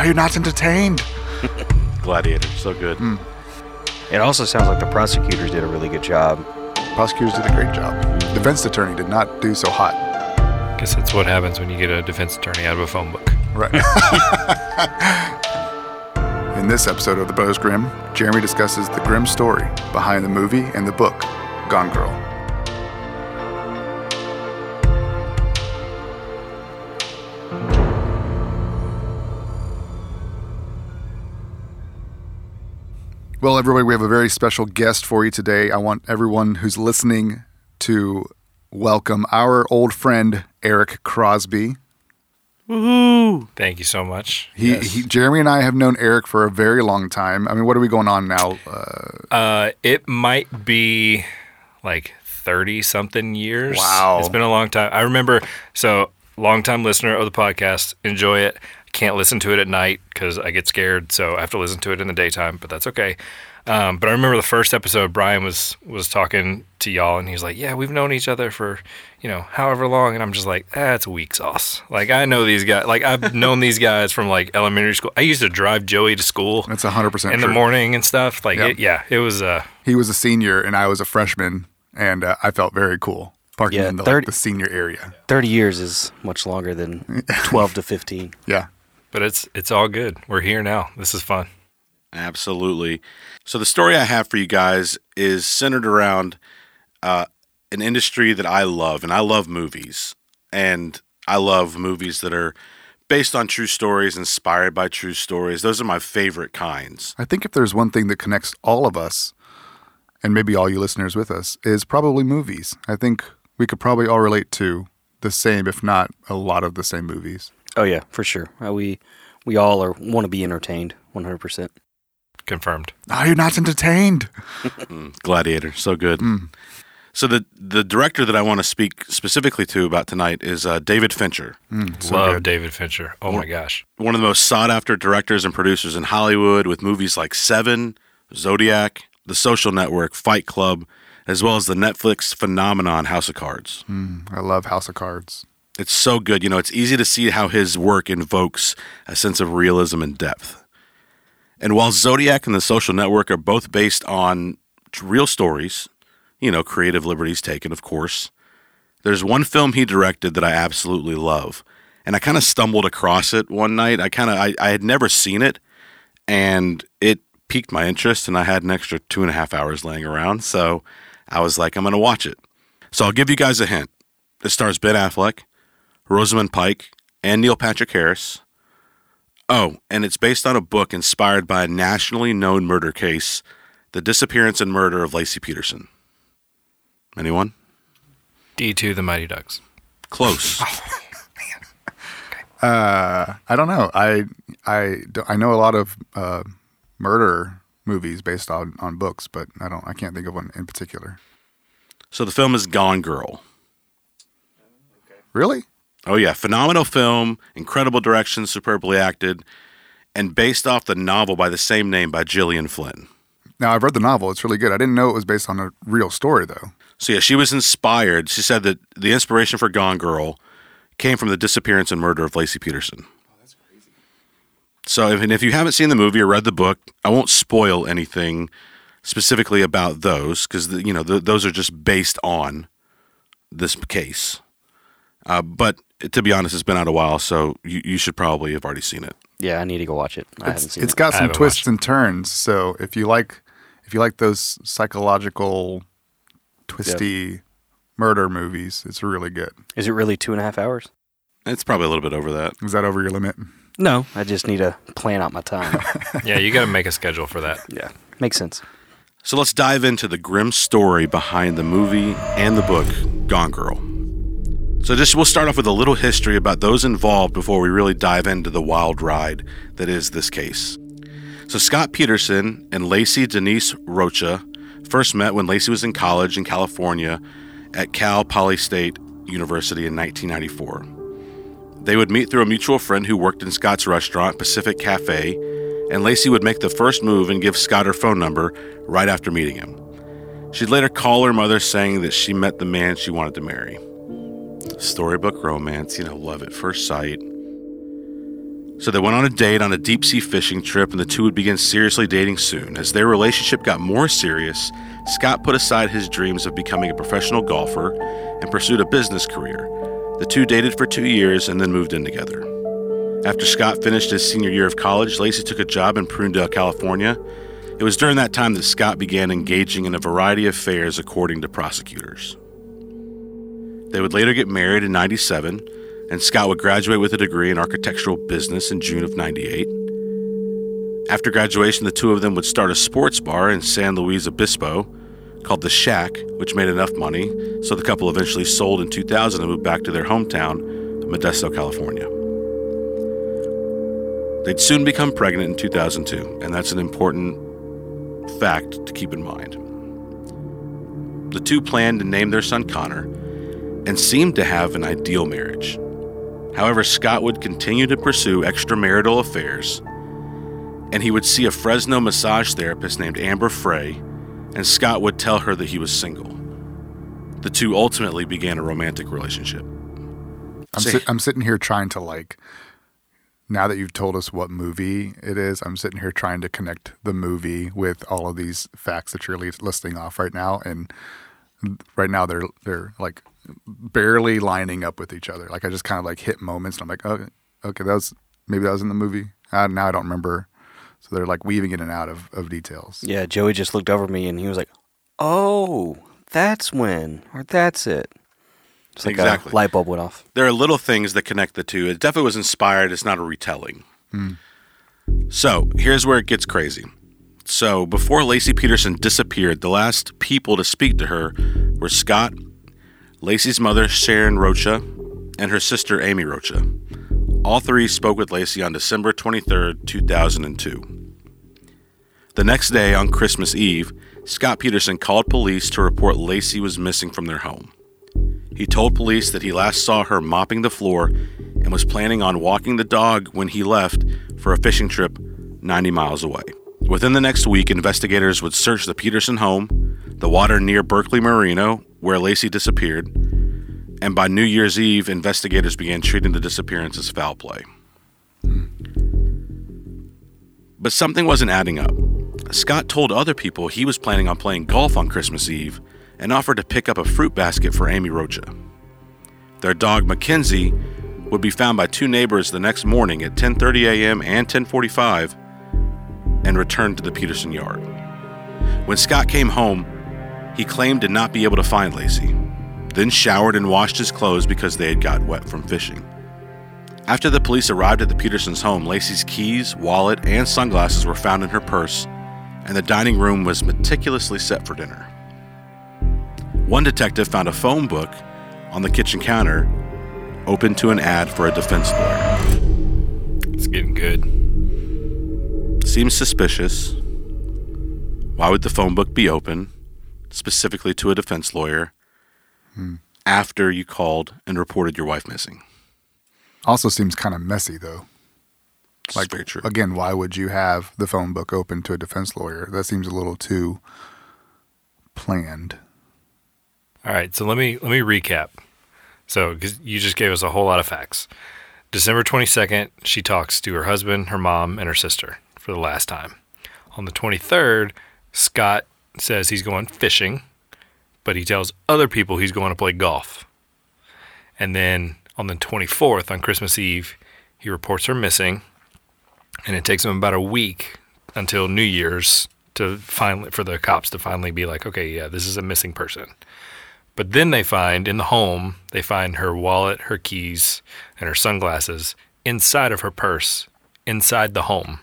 Are you not entertained? Gladiator, so good. Hmm. It also sounds like the prosecutors did a really good job. Prosecutors did a great job. Defense attorney did not do so hot. Guess that's what happens when you get a defense attorney out of a phone book. Right. In this episode of The Brothers Grimm, Jeremy discusses the grim story behind the movie and the book, Gone Girl. Well, everybody, we have a very special guest for you today. I want everyone who's listening to welcome our old friend, Eric Crosby. Woohoo! Thank you so much. He, he, Jeremy and I have known Eric for a very long time. I mean, what are we going on now? Uh, Uh, it might be like 30 something years. Wow. It's been a long time. I remember, so long time listener of the podcast, enjoy it. Can't listen to it at night because I get scared. So I have to listen to it in the daytime, but that's okay. Um, but I remember the first episode, Brian was was talking to y'all, and he's like, "Yeah, we've known each other for, you know, however long." And I'm just like, "That's it's weak sauce." Like I know these guys. Like I've known these guys from like elementary school. I used to drive Joey to school that's 100% in the morning and stuff. Like, Yep. it, yeah, it was. Uh, He was a senior and I was a freshman, and uh, I felt very cool parking Yeah, in the, 30 like, the senior area. 30 years is much longer than 12 to 15. Yeah. But it's it's all good. We're here now. This is fun. Absolutely. So the story I have for you guys is centered around uh, an industry that I love, and I love movies, and I love movies that are based on true stories, inspired by true stories. Those are my favorite kinds. I think if there's one thing that connects all of us, and maybe all you listeners with us, is probably movies. I think we could probably all relate to the same, if not a lot of the same movies. Oh, yeah, for sure. Uh, we we all are want to be entertained 100%. Confirmed. Are you're not entertained? Gladiator, so good. So the the director that I want to speak specifically to about tonight is uh, David Fincher. So Love good. David Fincher. Oh my gosh. one of the most sought after directors and producers in Hollywood with movies like Seven, Zodiac, The Social Network, Fight Club, as well as the Netflix phenomenon House of Cards. I love House of Cards. It's so good. You know, it's easy to see how his work invokes a sense of realism and depth. And while Zodiac and The Social Network are both based on real stories, you know, creative liberties taken, of course, there's one film he directed that I absolutely love. And I kind of stumbled across it one night. I kind of, I, I had never seen it, and it piqued my interest, and I had an extra two and a half hours laying around. So I was like, I'm going to watch it. So I'll give you guys a hint. It stars Ben Affleck, Rosamund Pike, and Neil Patrick Harris. Oh, and it's based on a book inspired by a nationally known murder case, The Disappearance and Murder of Laci Peterson. Anyone? D2 The Mighty Ducks. Close. Uh, I don't know. I I I know a lot of uh, murder movies based on, on books, but I don't. I can't think of one in particular. so the film is Gone Girl. Really? Oh, yeah. Phenomenal film, incredible direction, superbly acted, and based off the novel by the same name by Gillian Flynn. Now I've read the novel. It's really good. I didn't know it was based on a real story though. So yeah, she was inspired. She said that the inspiration for Gone Girl came from the disappearance and murder of Laci Peterson. Oh, that's crazy. So if, and if you haven't seen the movie or read the book, I won't spoil anything specifically about those because you know th- those are just based on this case. Uh, but to be honest, it's been out a while, so you, you should probably have already seen it. Yeah, I need to go watch it. I haven't seen it's it. It's got some twists and turns. So if you like if you like those psychological twisty murder movies, it's really good. Is it really two and a half hours? It's probably a little bit over that. Is that over your limit? No, I just need to plan out my time. Yeah, you got to make a schedule for that. yeah, makes sense. So let's dive into the grim story behind the movie and the book, Gone Girl. So just we'll start off with a little history about those involved before we really dive into the wild ride that is this case. So Scott Peterson and Laci Denise Rocha first met when Laci was in college in California at Cal Poly State University in 1994. They would meet through a mutual friend who worked in Scott's restaurant, Pacific Cafe, and Laci would make the first move and give Scott her phone number right after meeting him. She'd later call her mother saying that she met the man she wanted to marry. Storybook romance, you know, love at first sight. So they went on a date on a deep sea fishing trip, and the two would begin seriously dating soon. As their relationship got more serious, Scott put aside his dreams of becoming a professional golfer and pursued a business career. The two dated for two years and then moved in together. After Scott finished his senior year of college, Lacey took a job in Prunedale, California. It was during that time that Scott began engaging in a variety of affairs, according to prosecutors. They would later get married in 97, and Scott would graduate with a degree in architectural business in June of 98. After graduation, the two of them would start a sports bar in San Luis Obispo called The Shack, which made enough money, so the couple eventually sold in 2000 and moved back to their hometown Modesto, California. They'd soon become pregnant in 2002, and that's an important fact to keep in mind. The two planned to name their son Connor and seemed to have an ideal marriage. However, Scott would continue to pursue extramarital affairs, and he would see a Fresno massage therapist named Amber Frey, and Scott would tell her that he was single. The two ultimately began a romantic relationship. I'm, sit- I'm sitting here trying to like. Now that you've told us what movie it is, I'm sitting here trying to connect the movie with all of these facts that you're li- listing off right now, and right now they're they're like barely lining up with each other. Like I just kind of like hit moments, and I'm like, okay, okay, that was maybe that was in the movie. Uh, now I don't remember. So they're like weaving in and out of, of details. Yeah, Joey just looked over me and he was like, "Oh, that's when, or that's it." It's like Exactly. a light bulb went off. there are little things that connect the two. It definitely was inspired. It's not a retelling. So here's where it gets crazy. So before Laci Peterson disappeared, the last people to speak to her were Scott, Laci's mother Sharon Rocha, and her sister Amy Rocha. All three spoke with Laci on December 23, 2002. The next day, on Christmas Eve, Scott Peterson called police to report Laci was missing from their home. He told police that he last saw her mopping the floor and was planning on walking the dog when he left for a fishing trip 90 miles away. Within the next week, investigators would search the Peterson home, the water near Berkeley Marina, where Laci disappeared, and by New Year's Eve, investigators began treating the disappearance as foul play. But something wasn't adding up. Scott told other people he was planning on playing golf on Christmas Eve and offered to pick up a fruit basket for Amy Rocha. Their dog Mackenzie would be found by two neighbors the next morning at 10:30 a.m. and 10:45 and returned to the Peterson yard. When Scott came home, he claimed to not be able to find Laci, then showered and washed his clothes because they had got wet from fishing. After the police arrived at the Petersons' home, Laci's keys, wallet, and sunglasses were found in her purse, and the dining room was meticulously set for dinner. One detective found a phone book on the kitchen counter open to an ad for a defense lawyer. It's getting good. Seems suspicious. Why would the phone book be open, specifically to a defense lawyer, hmm. after you called and reported your wife missing? Also seems kind of messy though. It's Like very true. again, why would you have the phone book open to a defense lawyer? That seems a little too planned. All right, so let me let me recap. So, because you just gave us a whole lot of facts. December twenty second, she talks to her husband, her mom, and her sister for the last time. On the twenty third, Scott says he's going fishing, but he tells other people he's going to play golf. And then on the twenty fourth, on Christmas Eve, he reports her missing, and it takes him about a week until New Year's to finally for the cops to finally be like, okay, yeah, this is a missing person. But then they find in the home, they find her wallet, her keys, and her sunglasses inside of her purse, inside the home,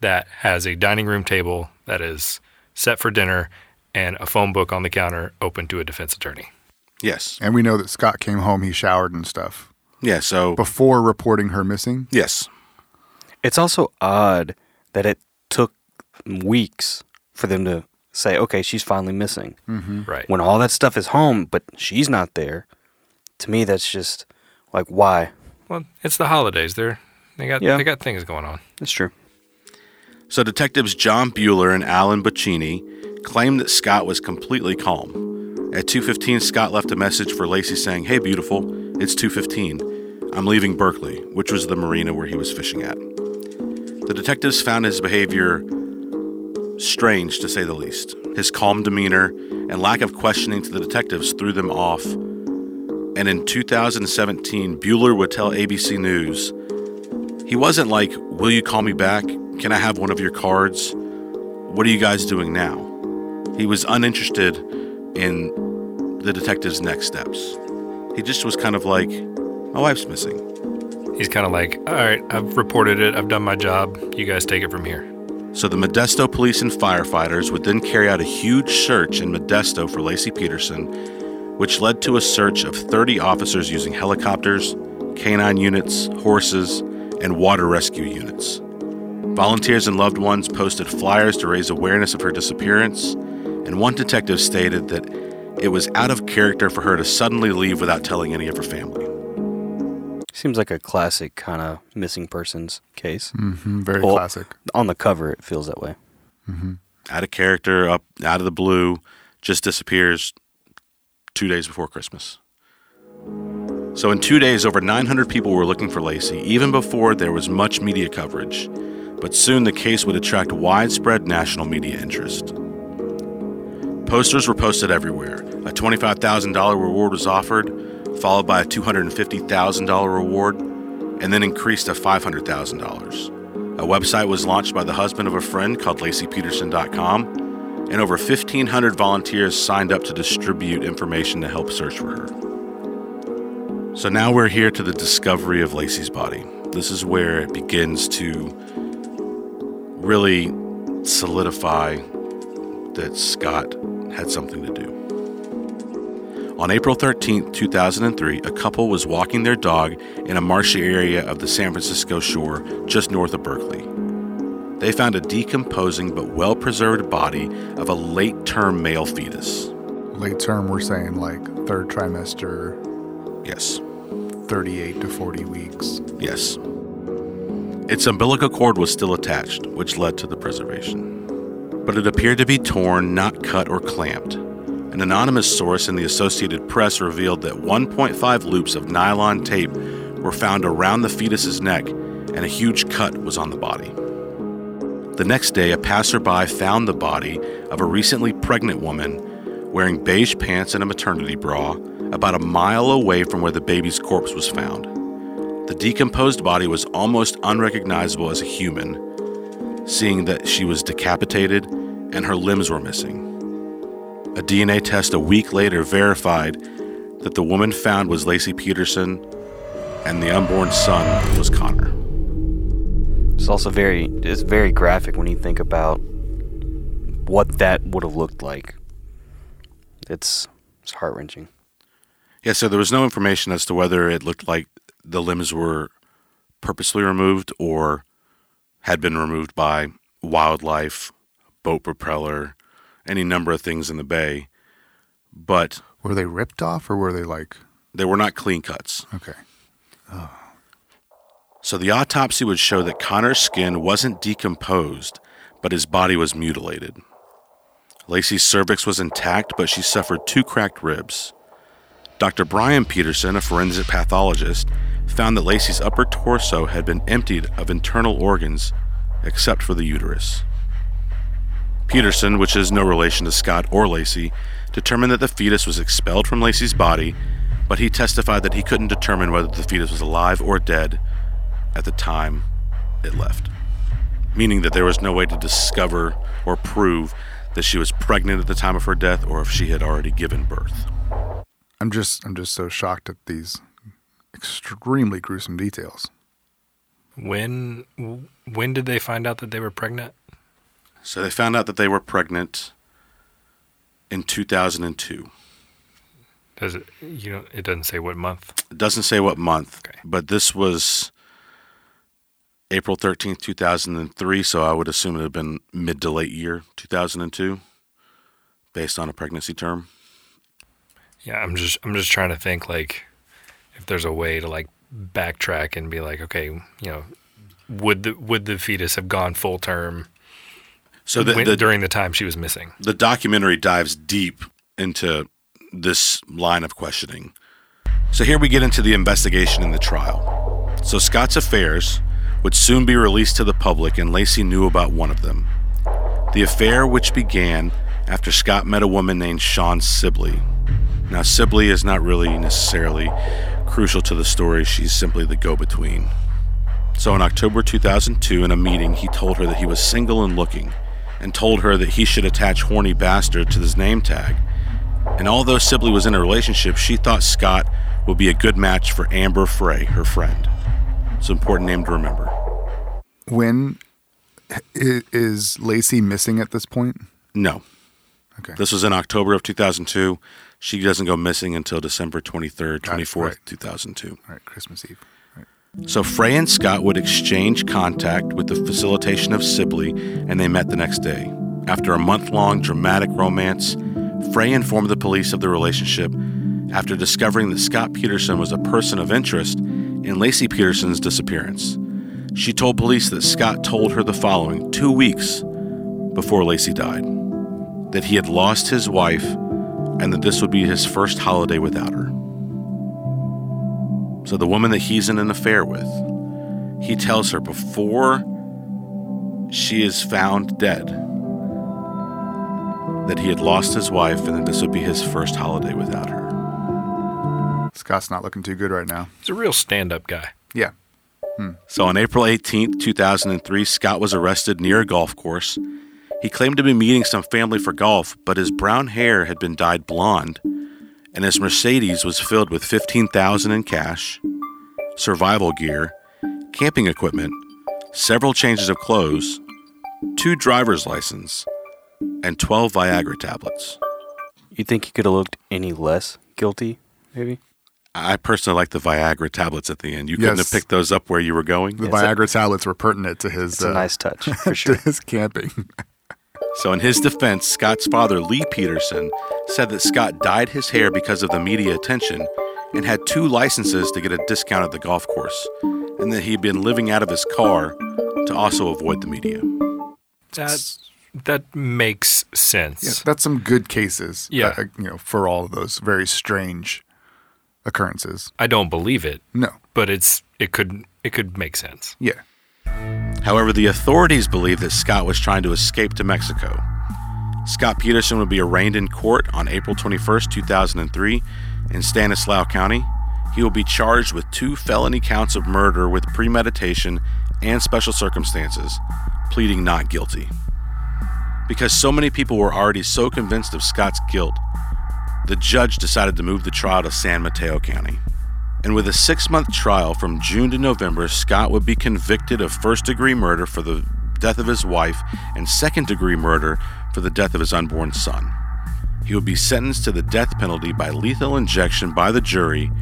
that has a dining room table that is set for dinner and a phone book on the counter open to a defense attorney. Yes. And we know that Scott came home, he showered and stuff Yeah, so before reporting her missing. yes. It's also odd that it took weeks for them to say, "Okay, she's finally missing." Mm-hmm. Right. When all that stuff is home, but she's not there. To me, that's just like why. Well, it's the holidays. They're they got Yeah. they got things going on. That's true. So detectives John Buehler and Alan Brocchini claimed that Scott was completely calm. At 2:15, Scott left a message for Laci saying, "Hey beautiful, it's 2:15. I'm leaving Berkeley, which was the marina where he was fishing at. The detectives found his behavior strange, to say the least. His calm demeanor and lack of questioning to the detectives threw them off. And in 2017, Buehler would tell ABC News, he wasn't like, Will you call me back? Can I have one of your cards? What are you guys doing now? He was uninterested in the detective's next steps. He just was kind of like, My wife's missing. He's kind of like, all right, I've reported it. I've done my job. You guys take it from here. So the Modesto police and firefighters would then carry out a huge search in Modesto for Laci Peterson, which led to a search of 30 officers using helicopters, canine units, horses, and water rescue units. Volunteers and loved ones posted flyers to raise awareness of her disappearance, and one detective stated that it was out of character for her to suddenly leave without telling any of her family. Seems like a classic kind of missing persons case. hmm very Well, classic. On the cover, it feels that way. Out of character, up out of the blue, just disappears two days before Christmas. So, in two days, over 900 people were looking for Laci, even before there was much media coverage. But soon the case would attract widespread national media interest. Posters were posted everywhere. A $25,000 reward was offered, followed by a $250,000 reward, and then increased to $500,000. A website was launched by the husband of a friend called LaciPeterson.com, and over 1,500 volunteers signed up to distribute information to help search for her. So now we're here to the discovery of Laci's body. This is where it begins to really solidify that Scott had something to do. On April 13, 2003, a couple was walking their dog in a marshy area of the San Francisco shore just north of Berkeley. They found a decomposing but well preserved body of a late term male fetus. Late term, we're saying like third trimester, Yes, 38 to 40 weeks. yes. Its umbilical cord was still attached, which led to the preservation. But it appeared to be torn, not cut or clamped. An anonymous source in the Associated Press revealed that 1.5 loops of nylon tape were found around the fetus's neck, and a huge cut was on the body. The next day, a passerby found the body of a recently pregnant woman wearing beige pants and a maternity bra about a mile away from where the baby's corpse was found. The decomposed body was almost unrecognizable as a human, seeing that she was decapitated and her limbs were missing. A DNA test a week later verified that the woman found was Laci Peterson and the unborn son was Connor. It's also very it's very graphic when you think about what that would have looked like. It's it's heart wrenching. Yeah, so there was no information as to whether it looked like the limbs were purposely removed or had been removed by wildlife, boat propeller, any number of things in the bay. But Were they ripped off or were they like, they were not clean cuts. okay. So the autopsy would show that Connor's skin wasn't decomposed, but his body was mutilated. Laci's cervix was intact, but she suffered two cracked ribs. Dr. Brian Peterson, a forensic pathologist, found that Laci's upper torso had been emptied of internal organs except for the uterus. Peterson, which is no relation to Scott or Laci, determined that the fetus was expelled from Laci's body, but he testified that he couldn't determine whether the fetus was alive or dead at the time it left, meaning that there was no way to discover or prove that she was pregnant at the time of her death or if she had already given birth. I'm just I'm just so shocked at these extremely gruesome details. When when did they find out that they were pregnant? So they found out that they were pregnant in 2002. Does it you know it doesn't say what month. It doesn't say what month, Okay. but this was April 13th, 2003, so I would assume it had been mid to late year 2002 based on a pregnancy term. Yeah, I'm just I'm just trying to think like if there's a way to like backtrack and be like, okay, you know, would the would the fetus have gone full term So the, when- the, during the time she was missing? the documentary dives deep into this line of questioning. So here we get into the investigation and the trial. So Scott's affairs would soon be released to the public, and Laci knew about one of them. The affair, which began after Scott met a woman named Shawn Sibley. Now, Sibley is not really necessarily crucial to the story, she's simply the go between. So, in October 2002, in a meeting, he told her that he was single and looking, and told her that he should attach Horny Bastard to his name tag. And although Sibley was in a relationship, she thought Scott would be a good match for Amber Frey, her friend. It's an important name to remember. When is Laci missing at this point? No. Okay. This was in October of 2002. She doesn't go missing until December 23rd, 24th, right. 2002. All right, Christmas Eve. Right. So Frey and Scott would exchange contact with the facilitation of Sibley, and they met the next day. After a month long dramatic romance, Frey informed the police of the relationship after discovering that Scott Peterson was a person of interest in Laci Peterson's disappearance. She told police that Scott told her the following two weeks before Laci died that he had lost his wife and that this would be his first holiday without her. So, the woman that he's in an affair with, he tells her before she is found dead that he had lost his wife and that this would be his first holiday without her. Scott's not looking too good right now. He's a real stand-up guy. Yeah. Hmm. So on April 18th, 2003, Scott was arrested near a golf course. He claimed to be meeting some family for golf, but his brown hair had been dyed blonde, and his Mercedes was filled with 15,000 in cash, survival gear, camping equipment, several changes of clothes, two driver's license, and 12 Viagra tablets. You think he could have looked any less guilty? Maybe. I personally like the Viagra tablets at the end. You couldn't Yes. have picked those up where you were going. The It's a- Viagra tablets were pertinent to his It's a uh, nice touch for to sure. his camping. So, in his defense, Scott's father, Lee Peterson, said that Scott dyed his hair because of the media attention and had two licenses to get a discount at the golf course, and that he'd been living out of his car to also avoid the media. That that makes sense. Yeah, that's some good cases. Yeah. uh, you know, for all of those very strange occurrences. I don't believe it, No. but it's it could it could make sense. Yeah. However, the authorities believe that Scott was trying to escape to Mexico. Scott Peterson would be arraigned in court on April 21, 2003, in Stanislaus County. He will be charged with two felony counts of murder with premeditation and special circumstances, pleading not guilty. Because so many people were already so convinced of Scott's guilt, the judge decided to move the trial to San Mateo County. And with a six month trial from June to November, Scott would be convicted of first degree murder for the death of his wife and second degree murder for the death of his unborn son. He would be sentenced to the death penalty by lethal injection by the jury,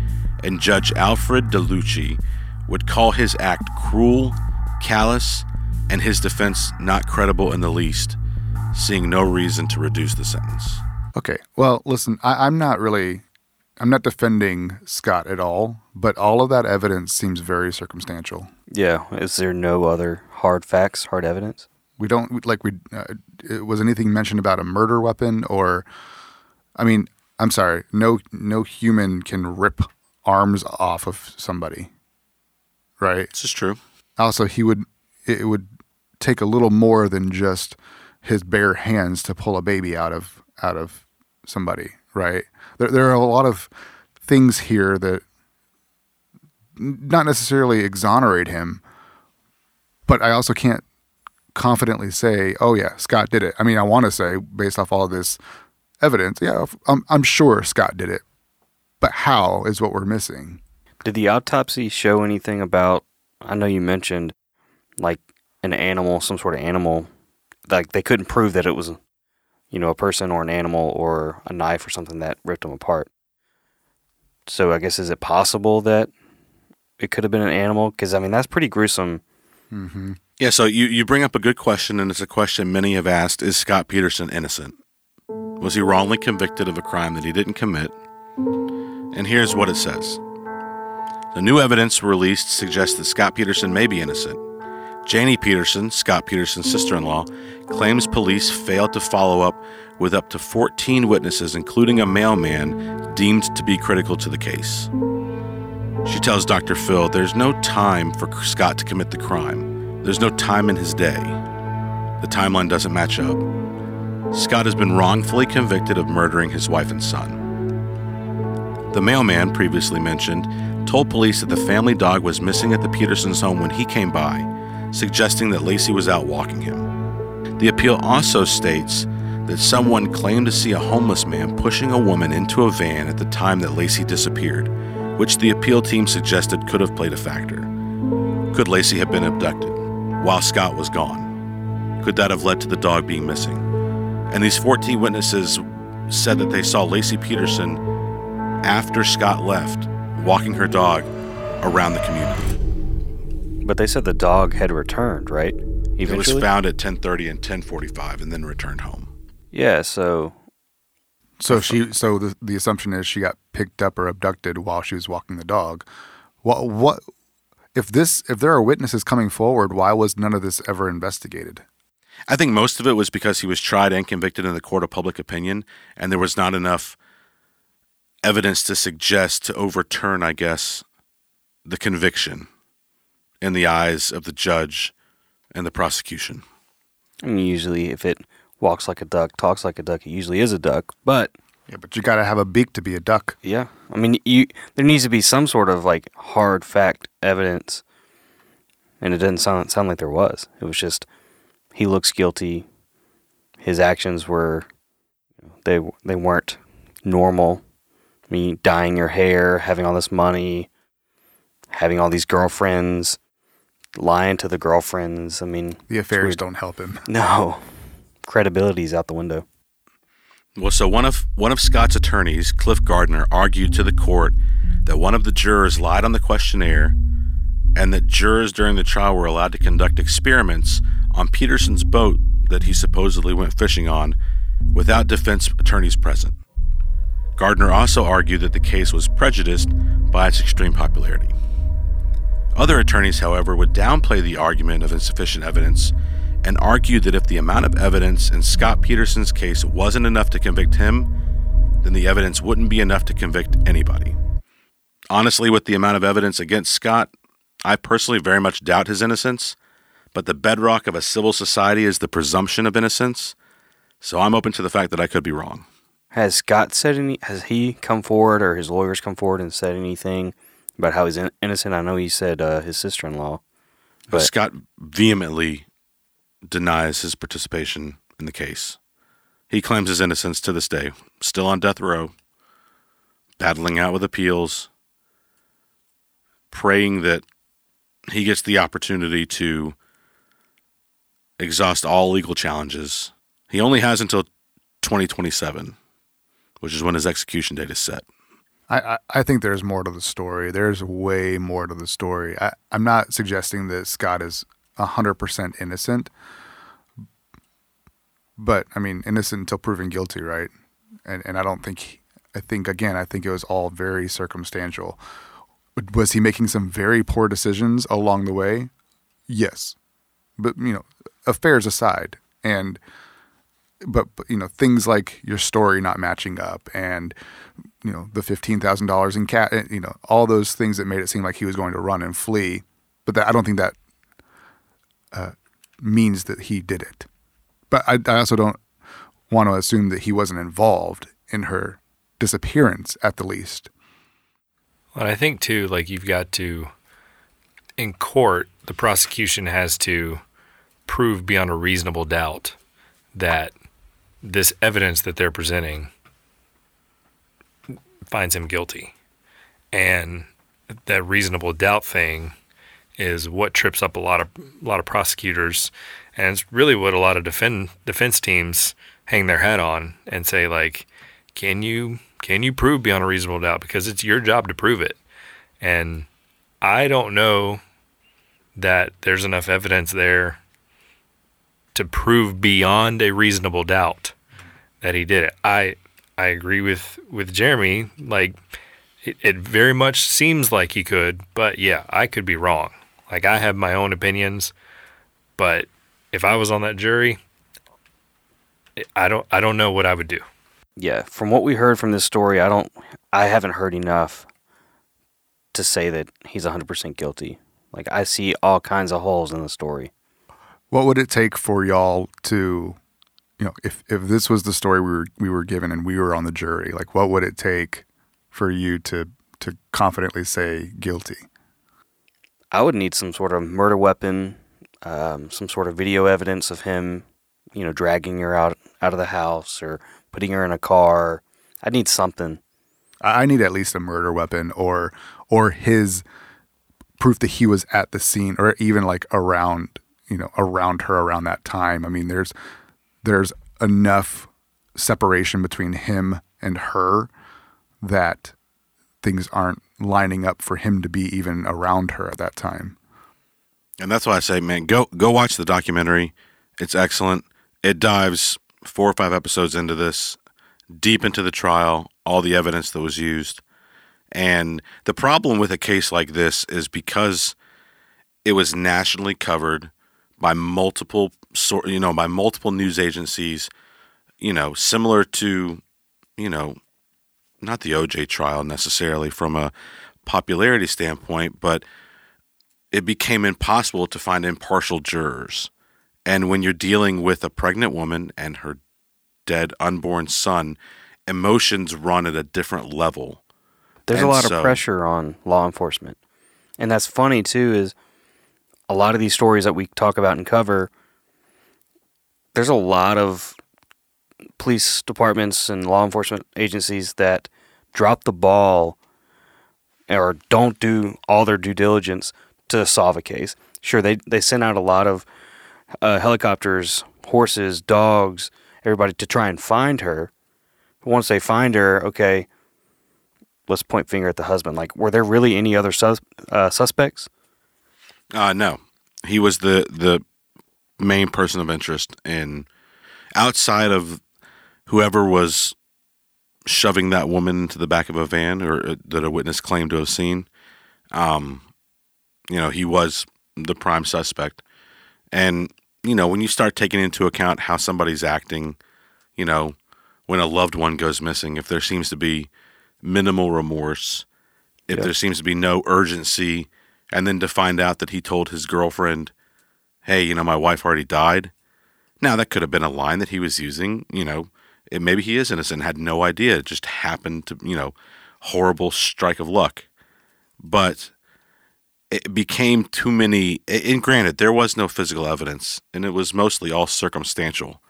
and Judge Alfred Delucchi would call his act cruel, callous, and his defense not credible in the least, seeing no reason to reduce the sentence. Okay. Well, listen, I, I'm not really, I'm not defending Scott at all, but all of that evidence seems very circumstantial. Yeah. Is there no other hard facts, hard evidence? We don't like we. Uh, was anything mentioned about a murder weapon or? I mean, I'm sorry. No, no human can rip arms off of somebody, right? This is true. Also, he would. It would take a little more than just his bare hands to pull a baby out of out of somebody, right? There, there are a lot of things here that not necessarily exonerate him, but I also can't confidently say, "Oh yeah, Scott did it." I mean, I want to say based off all of this evidence, yeah, I'm, I'm sure Scott did it, but how is what we're missing. Did the autopsy show anything about? I know you mentioned like an animal, some sort of animal. Like they couldn't prove that it was, you know, a person or an animal or a knife or something that ripped them apart. So I guess is it possible that it could have been an animal? Because I mean that's pretty gruesome. hmm Yeah, so you, you bring up a good question, and it's a question many have asked Is Scott Peterson innocent? Was he wrongly convicted of a crime that he didn't commit? And here's what it says The new evidence released suggests that Scott Peterson may be innocent. Janey Peterson, Scott Peterson's sister in law, claims police failed to follow up with up to 14 witnesses, including a mailman deemed to be critical to the case. She tells Dr. Phil there's no time for Scott to commit the crime. There's no time in his day. The timeline doesn't match up. Scott has been wrongfully convicted of murdering his wife and son. The mailman, previously mentioned, told police that the family dog was missing at the Petersons' home when he came by, suggesting that Laci was out walking him. The appeal also states that someone claimed to see a homeless man pushing a woman into a van at the time that Laci disappeared, which the appeal team suggested could have played a factor. Could Laci have been abducted while Scott was gone? Could that have led to the dog being missing? And these 14 witnesses said that they saw Laci Peterson after Scott left walking her dog around the community. But they said the dog had returned, right? It was found at 10:30 and 10:45 and then returned home. Yeah, so So she, so the the assumption is she got picked up or abducted while she was walking the dog. What what if this if there are witnesses coming forward? Why was none of this ever investigated? I think most of it was because he was tried and convicted in the court of public opinion, and there was not enough evidence to suggest to overturn, I guess, the conviction in the eyes of the judge and the prosecution. I mean, usually if it walks like a duck, talks like a duck, it usually is a duck. But Yeah, but you got to have a beak to be a duck. yeah, I mean, you there needs to be some sort of like hard fact evidence, and it didn't sound sound like there was. It was just he looks guilty. His actions were they they weren't normal. I mean, dyeing your hair, having all this money, having all these girlfriends, lying to the girlfriends. I mean, The affairs don't help him. no credibility's out the window. Well, so one of one of Scott's attorneys, Cliff Gardner, argued to the court that one of the jurors lied on the questionnaire and that jurors during the trial were allowed to conduct experiments on Peterson's boat that he supposedly went fishing on without defense attorneys present. Gardner also argued that the case was prejudiced by its extreme popularity. Other attorneys, however, would downplay the argument of insufficient evidence and argued that if the amount of evidence in Scott Peterson's case wasn't enough to convict him, then the evidence wouldn't be enough to convict anybody. Honestly, with the amount of evidence against Scott, I personally very much doubt his innocence, but the bedrock of a civil society is the presumption of innocence, so I'm open to the fact that I could be wrong. Has Scott said any? Has he come forward or his lawyers come forward and said anything about how he's in- innocent? I know he said uh, his sister-in-law. But But- Scott vehemently denies his participation in the case. He claims his innocence to this day, still on death row, battling out with appeals, praying that he gets the opportunity to exhaust all legal challenges. He only has until 2027, which is when his execution date is set. I, I, think there's more to the story. There's way more to the story. I, I'm not suggesting that Scott is 100% innocent, but I mean, innocent until proven guilty, right? And, and I don't think, I think, again, I think it was all very circumstantial. Was he making some very poor decisions along the way? Yes. But, you know, affairs aside, and, but, you know, things like your story not matching up and, you know the fifteen thousand dollars in cat, you know all those things that made it seem like he was going to run and flee. But that, I don't think that uh, means that he did it. But I, I also don't want to assume that he wasn't involved in her disappearance at the least. And I think too, like you've got to, in court, the prosecution has to prove beyond a reasonable doubt that this evidence that they're presenting finds him guilty. And that reasonable doubt thing is what trips up a lot of a lot of prosecutors, and it's really what a lot of defend, defense teams hang their hat on and say like, can you can you prove beyond a reasonable doubt? Because it's your job to prove it, and I don't know that there's enough evidence there to prove beyond a reasonable doubt that he did it. I I agree with with Jeremy. Like it, it very much seems like he could, but yeah, I could be wrong. Like I have my own opinions, but if I was on that jury, I don't I don't know what I would do. Yeah, from what we heard from this story, I don't, I haven't heard enough to say that he's 100% guilty. Like I see all kinds of holes in the story. What would it take for y'all to, you know, if if this was the story we were we were given and we were on the jury, like what would it take for you to to confidently say guilty? I would need some sort of murder weapon, um, some sort of video evidence of him, you know, dragging her out out of the house or putting her in a car. I need something. I I need at least a murder weapon or or his proof that he was at the scene or even like around you know around her around that time. I mean, there's there's enough separation between him and her that things aren't lining up for him to be even around her at that time. And that's why I say, man, go go watch the documentary. It's excellent. It dives four or five episodes into this, deep into the trial, all the evidence that was used. And the problem with a case like this is because it was nationally covered by multiple sort, you know, by multiple news agencies, you know, similar to, you know, not the OJ trial necessarily from a popularity standpoint, but it became impossible to find impartial jurors. And when you're dealing with a pregnant woman and her dead unborn son, emotions run at a different level. There's And a lot so- of pressure on law enforcement. And that's funny too is a lot of these stories that we talk about and cover there's a lot of police departments and law enforcement agencies that drop the ball or don't do all their due diligence to solve a case. Sure, they they send out a lot of uh, helicopters, horses, dogs, everybody to try and find her. But once they find her, okay, let's point finger at the husband. Like, were there really any other sus- uh, suspects? Uh, no, he was the the main person of interest in outside of whoever was shoving that woman into the back of a van or uh, that a witness claimed to have seen. Um, you know, he was the prime suspect, and you know when you start taking into account how somebody's acting, you know, when a loved one goes missing, if there seems to be minimal remorse, if Yeah. there seems to be no urgency, and then to find out that he told his girlfriend, "Hey, you know, my wife already died." Now that could have been a line that he was using. You know, it, maybe he is innocent, had no idea. It just happened to, you know, horrible strike of luck. But it became too many. And granted, there was no physical evidence, and it was mostly all circumstantial.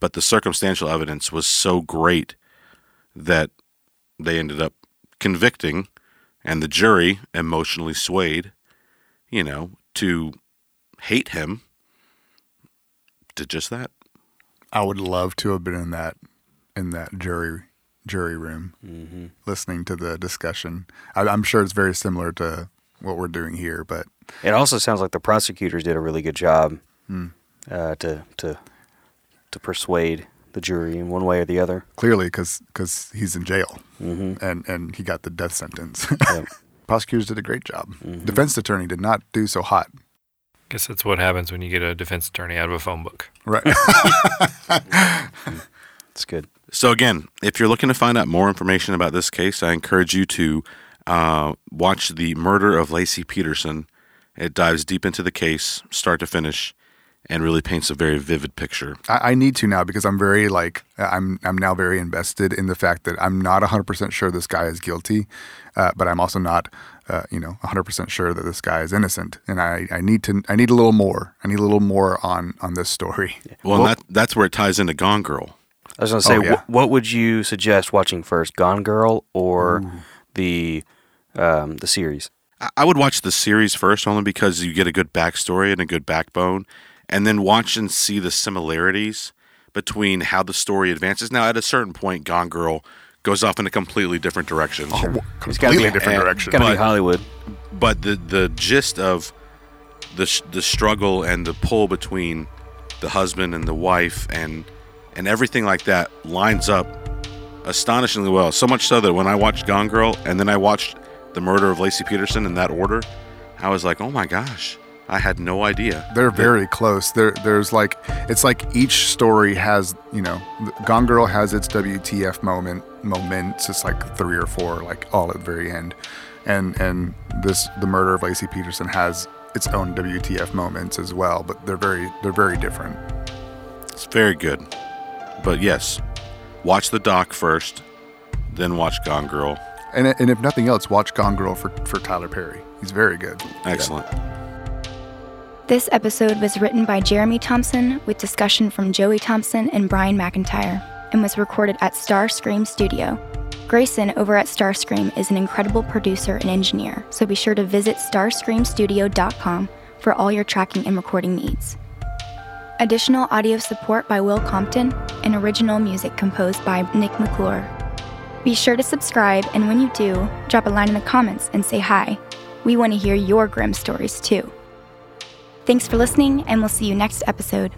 But the circumstantial evidence was so great that they ended up convicting, and the jury emotionally swayed, you know, to hate him. Did just that. I would love to have been in that in that jury jury room, Mm-hmm. listening to the discussion. I, I'm sure it's very similar to what we're doing here, but It also sounds like the prosecutors did a really good job uh, to to to persuade the jury in one way or the other. clearly because he's in jail Mm-hmm. and and he got the death sentence. Yep. Prosecutors did a great job. Mhm. Defense attorney did not do so hot. Guess that's what happens when you get a defense attorney out of a phone book. Right. It's good. So again, if you're looking to find out more information about this case, I encourage you to uh, watch the murder of Laci Peterson. It dives deep into the case, start to finish, and really paints a very vivid picture. I, I need to now because I'm very like I'm I'm now very invested in the fact that I'm not 100 percent sure this guy is guilty, uh, but I'm also not uh, you know 100 percent sure that this guy is innocent, and I, I need to I need a little more. I need a little more on on this story. Well, and that, that's where it ties into Gone Girl. I was going to say, Oh, yeah. wh- what would you suggest watching first, Gone Girl or the um, the series? I- I would watch the series first only because you get a good backstory and a good backbone, and then watch and see the similarities between how the story advances. Now, at a certain point, Gone Girl goes off in a completely different direction. Oh, it's gotta Completely be- different and- direction. Got to be Hollywood. but the the gist of the the struggle and the pull between the husband and the wife and and everything like that lines up astonishingly well. So much so that when I watched Gone Girl and then I watched the murder of Laci Peterson in that order, I was like, oh my gosh, I had no idea. They're very close. There, there's like it's like each story has you know, Gone Girl has its WTF moment moments. It's like three or four, like all at the very end. and and this the murder of Laci Peterson has its own WTF moments as well, but they're very they're very different. It's very good. But yes, watch the doc first, then watch Gone Girl. And and if nothing else, watch Gone Girl for for Tyler Perry. He's very good. Excellent. This episode was written by Jeremy Thompson with discussion from Joey Thompson and Brian McIntyre and was recorded at Starscream Studio. Grayson over at Starscream is an incredible producer and engineer, so be sure to visit starscreamstudio.com for all your tracking and recording needs. Additional audio support by Will Compton and original music composed by Nick McClure. Be sure to subscribe, and when you do, drop a line in the comments and say hi. We want to hear your grim stories too. Thanks for listening, and we'll see you next episode.